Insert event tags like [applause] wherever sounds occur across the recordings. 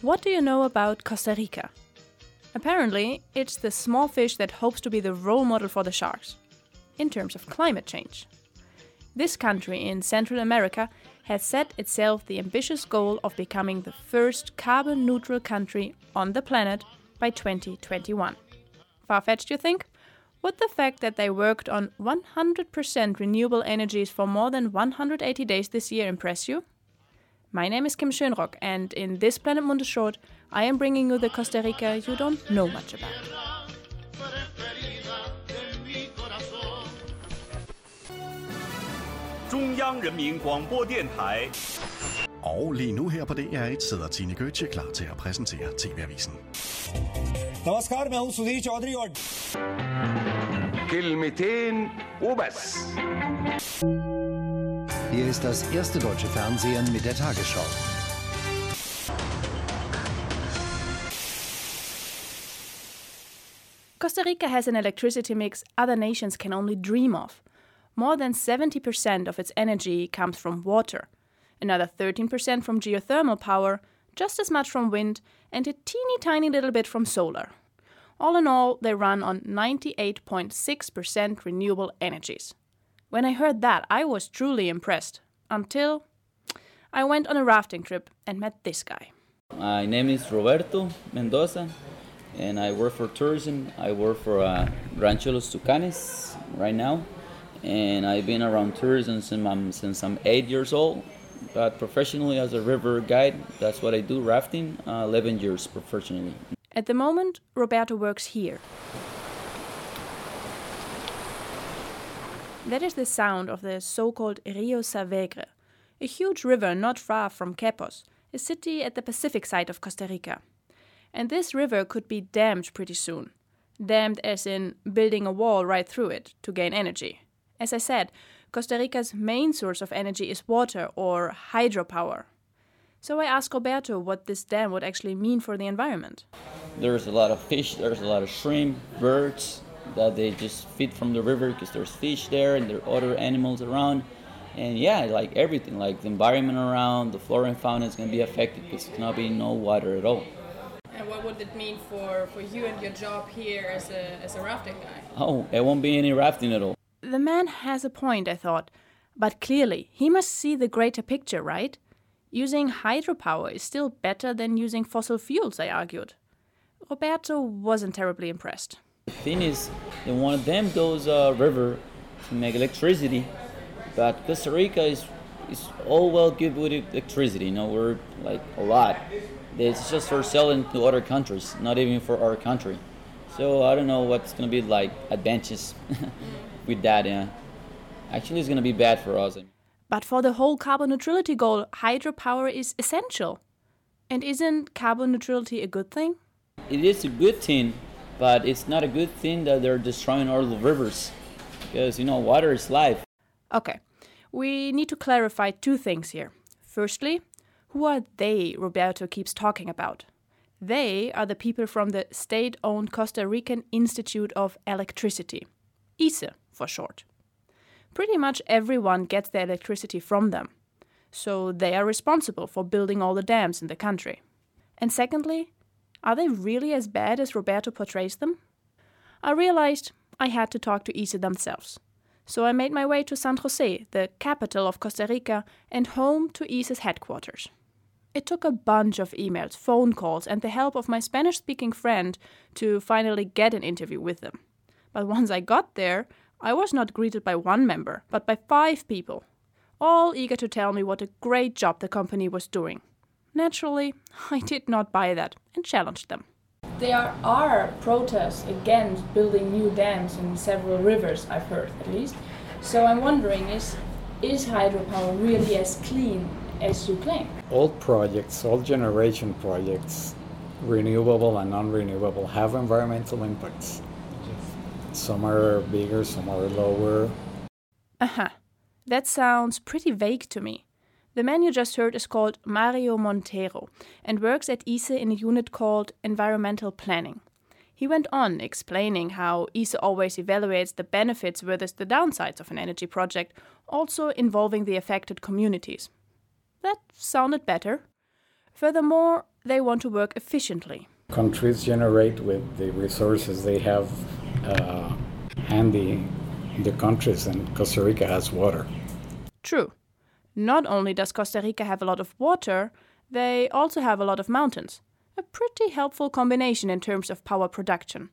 What do you know about Costa Rica? Apparently, it's the small fish that hopes to be the role model for the sharks in terms of climate change. This country in Central America has set itself the ambitious goal of becoming the first carbon neutral country on the planet by 2021. Far fetched, you think? Would the fact that they worked on 100% renewable energies for more than 180 days this year impress you? My name is Kim Schönrock, and in this Planet Mundo short, I am bringing you the Costa Rica you don't know much about. Og lige nu her på DR1 sidder Tine Gøtje klar til at præsentere TV-avisen. Namaskar, med Sudhi Chaudhry og... كلمتين وبس Hier ist das erste deutsche Fernsehen mit der Tagesschau. Costa Rica has an electricity mix other nations can only dream of. More than 70% of its energy comes from water, another 13% from geothermal power, just as much from wind, and a teeny tiny little bit from solar. All in all, they run on 98.6% renewable energies. When I heard that, I was truly impressed. Until I went on a rafting trip and met this guy. My name is Roberto Mendoza, and I work for tourism. I work for uh, Rancho Los Tucanes right now, and I've been around tourism since I'm, since I'm eight years old. But professionally, as a river guide, that's what I do rafting, uh, 11 years professionally. At the moment, Roberto works here. That is the sound of the so called Rio Savegre, a huge river not far from Quepos, a city at the Pacific side of Costa Rica. And this river could be dammed pretty soon. Dammed as in building a wall right through it to gain energy. As I said, Costa Rica's main source of energy is water or hydropower. So I asked Roberto what this dam would actually mean for the environment. There's a lot of fish, there's a lot of shrimp, birds that they just feed from the river because there's fish there and there are other animals around. And yeah, like everything, like the environment around, the flora and fauna is going to be affected because there's not be no water at all. And what would it mean for, for you and your job here as a, as a rafting guy? Oh, there won't be any rafting at all. The man has a point, I thought. But clearly, he must see the greater picture, right? Using hydropower is still better than using fossil fuels, I argued. Roberto wasn't terribly impressed. The thing is, they want them those uh, river to make electricity, but Costa Rica is is all well good with electricity. You know, we're like a lot. It's just for selling to other countries, not even for our country. So I don't know what's gonna be like advantages [laughs] with that. Yeah, actually, it's gonna be bad for us. But for the whole carbon neutrality goal, hydropower is essential. And isn't carbon neutrality a good thing? It is a good thing, but it's not a good thing that they're destroying all the rivers, because you know water is life. Okay, we need to clarify two things here. Firstly, who are they Roberto keeps talking about? They are the people from the state owned Costa Rican Institute of Electricity, ICE for short. Pretty much everyone gets their electricity from them, so they are responsible for building all the dams in the country. And secondly, are they really as bad as Roberto portrays them? I realized I had to talk to Isa themselves. So I made my way to San Jose, the capital of Costa Rica, and home to Isa's headquarters. It took a bunch of emails, phone calls, and the help of my Spanish speaking friend to finally get an interview with them. But once I got there, I was not greeted by one member, but by five people, all eager to tell me what a great job the company was doing. Naturally, I did not buy that and challenged them. There are protests against building new dams in several rivers, I've heard at least. So I'm wondering is is hydropower really as clean as you claim? All projects, all generation projects, renewable and non renewable, have environmental impacts. Some are bigger, some are lower. Uh huh. That sounds pretty vague to me. The man you just heard is called Mario Montero and works at ICE in a unit called Environmental Planning. He went on explaining how ICE always evaluates the benefits versus the downsides of an energy project, also involving the affected communities. That sounded better. Furthermore, they want to work efficiently. Countries generate with the resources they have uh, handy in the countries, and Costa Rica has water. True. Not only does Costa Rica have a lot of water, they also have a lot of mountains. A pretty helpful combination in terms of power production.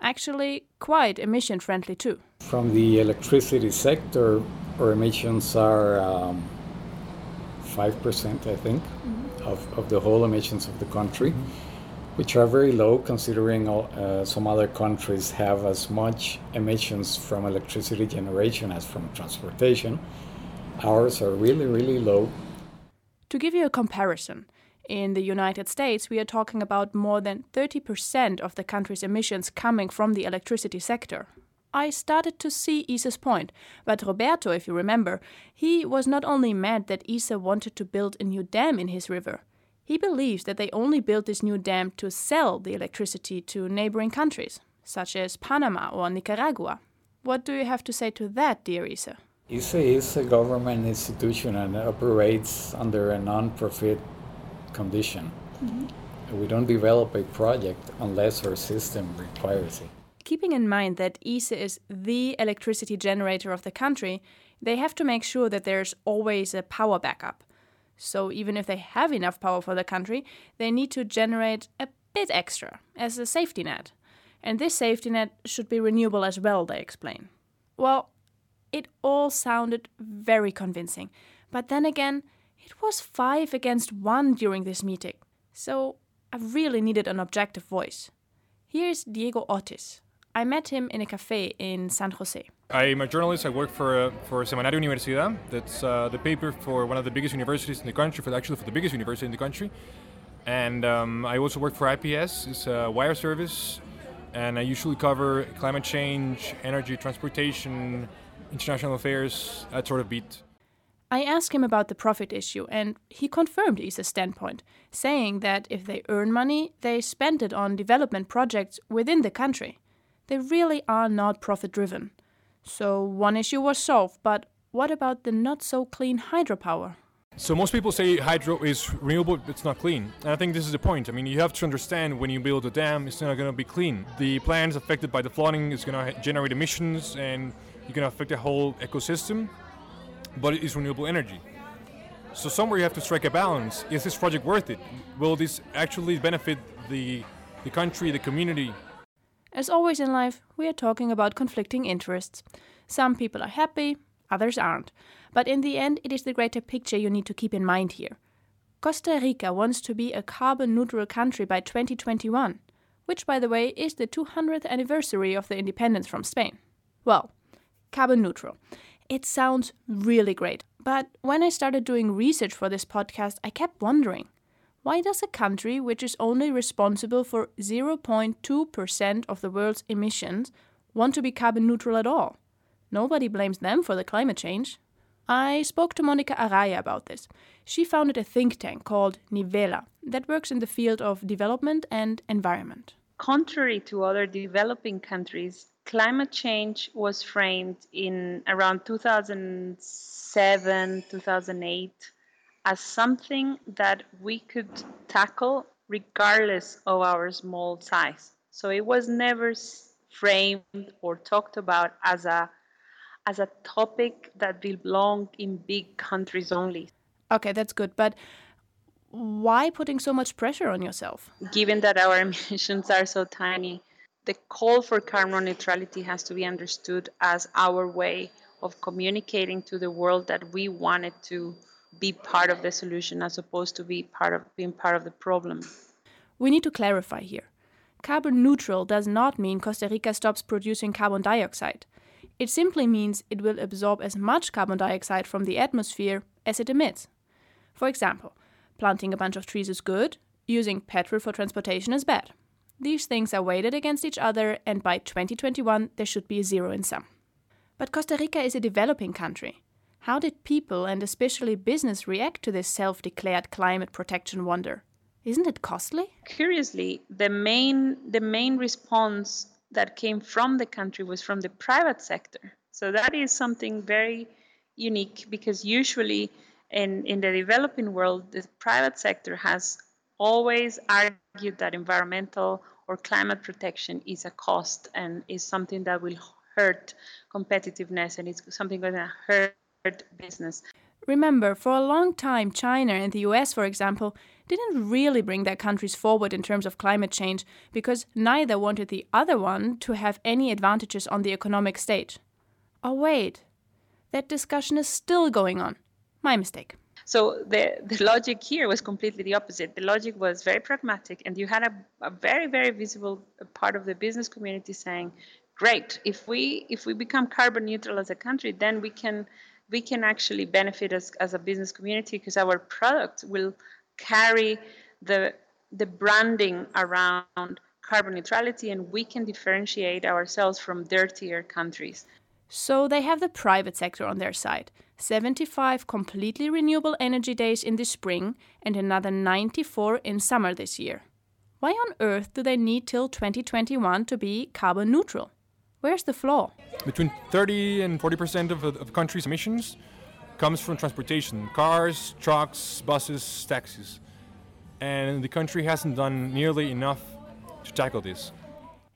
Actually, quite emission friendly too. From the electricity sector, our emissions are um, 5%, I think, of, of the whole emissions of the country, which are very low considering all, uh, some other countries have as much emissions from electricity generation as from transportation. Ours are really, really low. To give you a comparison, in the United States, we are talking about more than 30% of the country's emissions coming from the electricity sector. I started to see Isa's point, but Roberto, if you remember, he was not only mad that Isa wanted to build a new dam in his river. He believes that they only built this new dam to sell the electricity to neighboring countries, such as Panama or Nicaragua. What do you have to say to that, dear Isa? ICE is a government institution and operates under a non-profit condition. Mm-hmm. We don't develop a project unless our system requires it. Keeping in mind that ICE is the electricity generator of the country, they have to make sure that there's always a power backup. So even if they have enough power for the country, they need to generate a bit extra as a safety net. And this safety net should be renewable as well, they explain. Well, it all sounded very convincing. But then again, it was five against one during this meeting. So I really needed an objective voice. Here's Diego Ortiz. I met him in a cafe in San Jose. I'm a journalist. I work for uh, for Semanario Universidad. That's uh, the paper for one of the biggest universities in the country, for actually for the biggest university in the country. And um, I also work for IPS. It's a wire service, and I usually cover climate change, energy, transportation, international affairs, that sort of beat. I asked him about the profit issue, and he confirmed Isa's standpoint, saying that if they earn money, they spend it on development projects within the country. They really are not profit driven. So one issue was solved, but what about the not so clean hydropower? So most people say hydro is renewable, but it's not clean. And I think this is the point. I mean, you have to understand when you build a dam, it's not going to be clean. The plants affected by the flooding, is going to generate emissions, and going to affect the whole ecosystem. But it is renewable energy. So somewhere you have to strike a balance. Is this project worth it? Will this actually benefit the the country, the community? As always in life, we are talking about conflicting interests. Some people are happy, others aren't. But in the end, it is the greater picture you need to keep in mind here. Costa Rica wants to be a carbon neutral country by 2021, which, by the way, is the 200th anniversary of the independence from Spain. Well, carbon neutral. It sounds really great. But when I started doing research for this podcast, I kept wondering why does a country which is only responsible for 0.2% of the world's emissions want to be carbon neutral at all? Nobody blames them for the climate change. I spoke to Monica Araya about this. She founded a think tank called Nivela that works in the field of development and environment. Contrary to other developing countries, climate change was framed in around 2007, 2008 as something that we could tackle regardless of our small size. So it was never framed or talked about as a as a topic that belonged in big countries only. Okay, that's good, but why putting so much pressure on yourself? Given that our [laughs] emissions are so tiny, the call for carbon neutrality has to be understood as our way of communicating to the world that we wanted to be part of the solution as opposed to be part of being part of the problem. We need to clarify here. Carbon neutral does not mean Costa Rica stops producing carbon dioxide. It simply means it will absorb as much carbon dioxide from the atmosphere as it emits. For example, planting a bunch of trees is good, using petrol for transportation is bad. These things are weighted against each other, and by 2021 there should be a zero in sum. But Costa Rica is a developing country. How did people and especially business react to this self declared climate protection wonder? Isn't it costly? Curiously, the main, the main response that came from the country was from the private sector. So that is something very unique because usually in, in the developing world, the private sector has always argued that environmental or climate protection is a cost and is something that will hurt competitiveness and it's something going to hurt business. Remember, for a long time, China and the US, for example, didn't really bring their countries forward in terms of climate change because neither wanted the other one to have any advantages on the economic stage. Oh, wait, that discussion is still going on. My mistake. So the, the logic here was completely the opposite. The logic was very pragmatic, and you had a, a very, very visible part of the business community saying, great, if we if we become carbon neutral as a country, then we can we can actually benefit as, as a business community because our product will carry the the branding around carbon neutrality and we can differentiate ourselves from dirtier countries. So they have the private sector on their side. 75 completely renewable energy days in the spring and another 94 in summer this year. Why on earth do they need till 2021 to be carbon neutral? Where's the flaw? Between 30 and 40% of a country's emissions comes from transportation cars, trucks, buses, taxis. And the country hasn't done nearly enough to tackle this.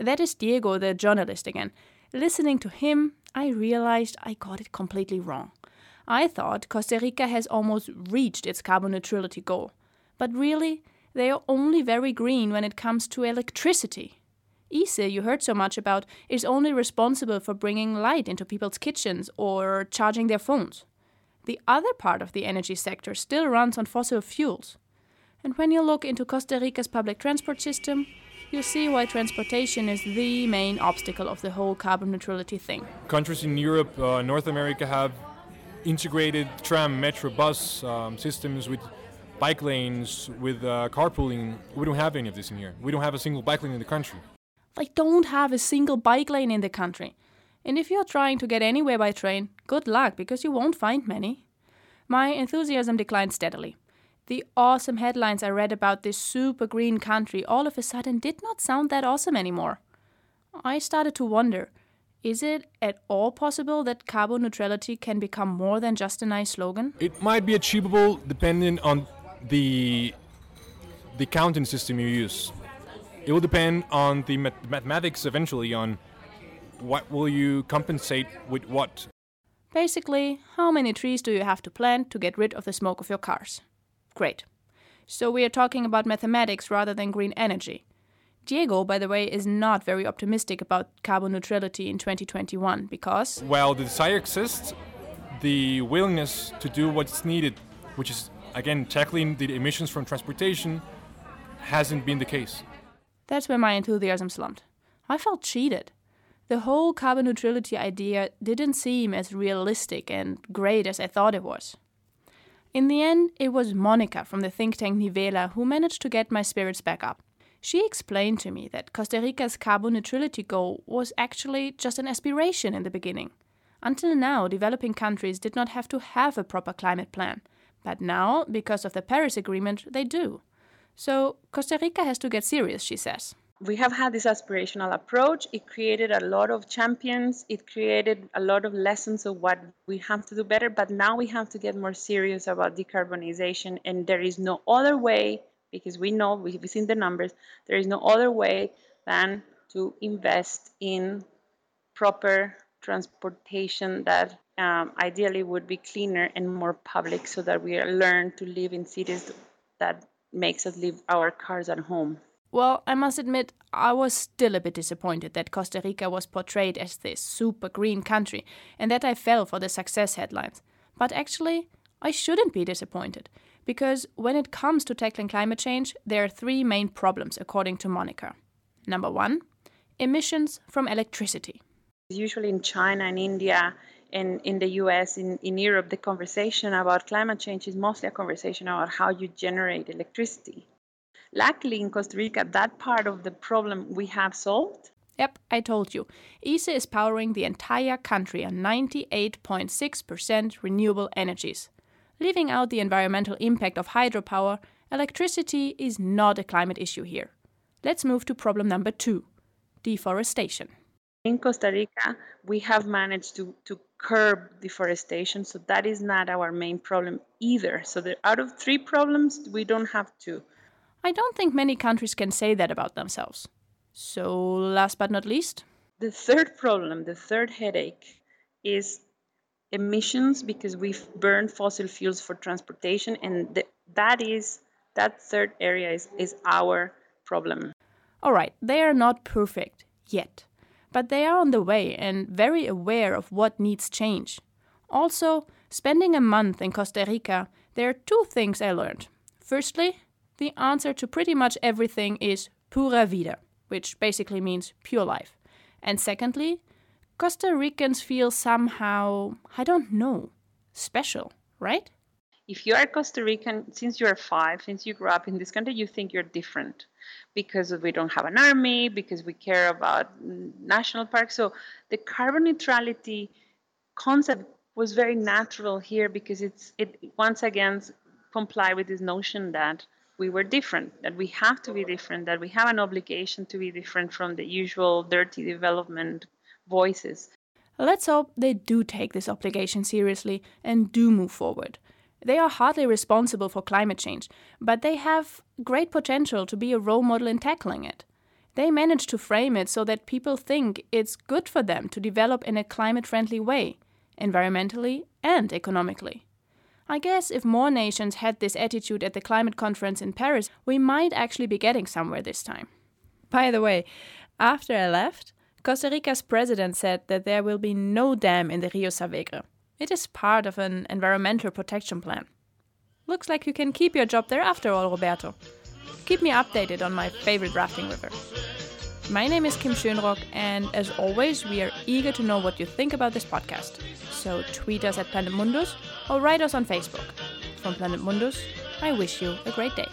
That is Diego, the journalist, again. Listening to him, I realized I got it completely wrong. I thought Costa Rica has almost reached its carbon neutrality goal. But really, they are only very green when it comes to electricity. ICE, you heard so much about, is only responsible for bringing light into people's kitchens or charging their phones. The other part of the energy sector still runs on fossil fuels. And when you look into Costa Rica's public transport system, you see why transportation is the main obstacle of the whole carbon neutrality thing. Countries in Europe, uh, North America have integrated tram, metro, bus um, systems with bike lanes, with uh, carpooling. We don't have any of this in here. We don't have a single bike lane in the country. They don't have a single bike lane in the country. And if you're trying to get anywhere by train, good luck because you won't find many. My enthusiasm declined steadily. The awesome headlines I read about this super green country all of a sudden did not sound that awesome anymore. I started to wonder is it at all possible that carbon neutrality can become more than just a nice slogan? It might be achievable depending on the the counting system you use. It will depend on the mathematics eventually on what will you compensate with what. Basically, how many trees do you have to plant to get rid of the smoke of your cars? Great. So we are talking about mathematics rather than green energy. Diego, by the way, is not very optimistic about carbon neutrality in 2021 because. While the desire exists, the willingness to do what's needed, which is, again, tackling the emissions from transportation, hasn't been the case. That's where my enthusiasm slumped. I felt cheated. The whole carbon neutrality idea didn't seem as realistic and great as I thought it was. In the end, it was Monica from the think tank Nivela who managed to get my spirits back up. She explained to me that Costa Rica's carbon neutrality goal was actually just an aspiration in the beginning. Until now, developing countries did not have to have a proper climate plan, but now, because of the Paris Agreement, they do. So Costa Rica has to get serious, she says. We have had this aspirational approach. It created a lot of champions. It created a lot of lessons of what we have to do better. But now we have to get more serious about decarbonization. And there is no other way, because we know, we've seen the numbers, there is no other way than to invest in proper transportation that um, ideally would be cleaner and more public so that we learn to live in cities that makes us leave our cars at home. Well, I must admit, I was still a bit disappointed that Costa Rica was portrayed as this super green country and that I fell for the success headlines. But actually, I shouldn't be disappointed because when it comes to tackling climate change, there are three main problems according to Monica. Number one, emissions from electricity. Usually in China and India, in, in the US, in, in Europe, the conversation about climate change is mostly a conversation about how you generate electricity. Luckily, in Costa Rica, that part of the problem we have solved. Yep, I told you. ICE is powering the entire country on 98.6% renewable energies. Leaving out the environmental impact of hydropower, electricity is not a climate issue here. Let's move to problem number two deforestation. In Costa Rica, we have managed to, to curb deforestation. So that is not our main problem either. So out of three problems, we don't have two. I don't think many countries can say that about themselves. So, last but not least, the third problem, the third headache, is emissions because we've burned fossil fuels for transportation, and the, that is that third area is, is our problem. All right, they are not perfect yet, but they are on the way and very aware of what needs change. Also, spending a month in Costa Rica, there are two things I learned. Firstly, the answer to pretty much everything is pura vida, which basically means pure life. And secondly, Costa Ricans feel somehow, I don't know, special, right? if you are Costa Rican, since you're five, since you grew up in this country, you think you're different because we don't have an army, because we care about national parks. So the carbon neutrality concept was very natural here because it's it once again comply with this notion that we were different, that we have to be different, that we have an obligation to be different from the usual dirty development voices. Let's hope they do take this obligation seriously and do move forward. They are hardly responsible for climate change, but they have great potential to be a role model in tackling it. They manage to frame it so that people think it's good for them to develop in a climate friendly way, environmentally and economically. I guess if more nations had this attitude at the climate conference in Paris, we might actually be getting somewhere this time. By the way, after I left, Costa Rica's president said that there will be no dam in the Rio Savegre. It is part of an environmental protection plan. Looks like you can keep your job there after all, Roberto. Keep me updated on my favorite rafting river. My name is Kim Schönrock, and as always, we are eager to know what you think about this podcast. So tweet us at Planet Mundus or write us on Facebook. From Planet Mundus, I wish you a great day.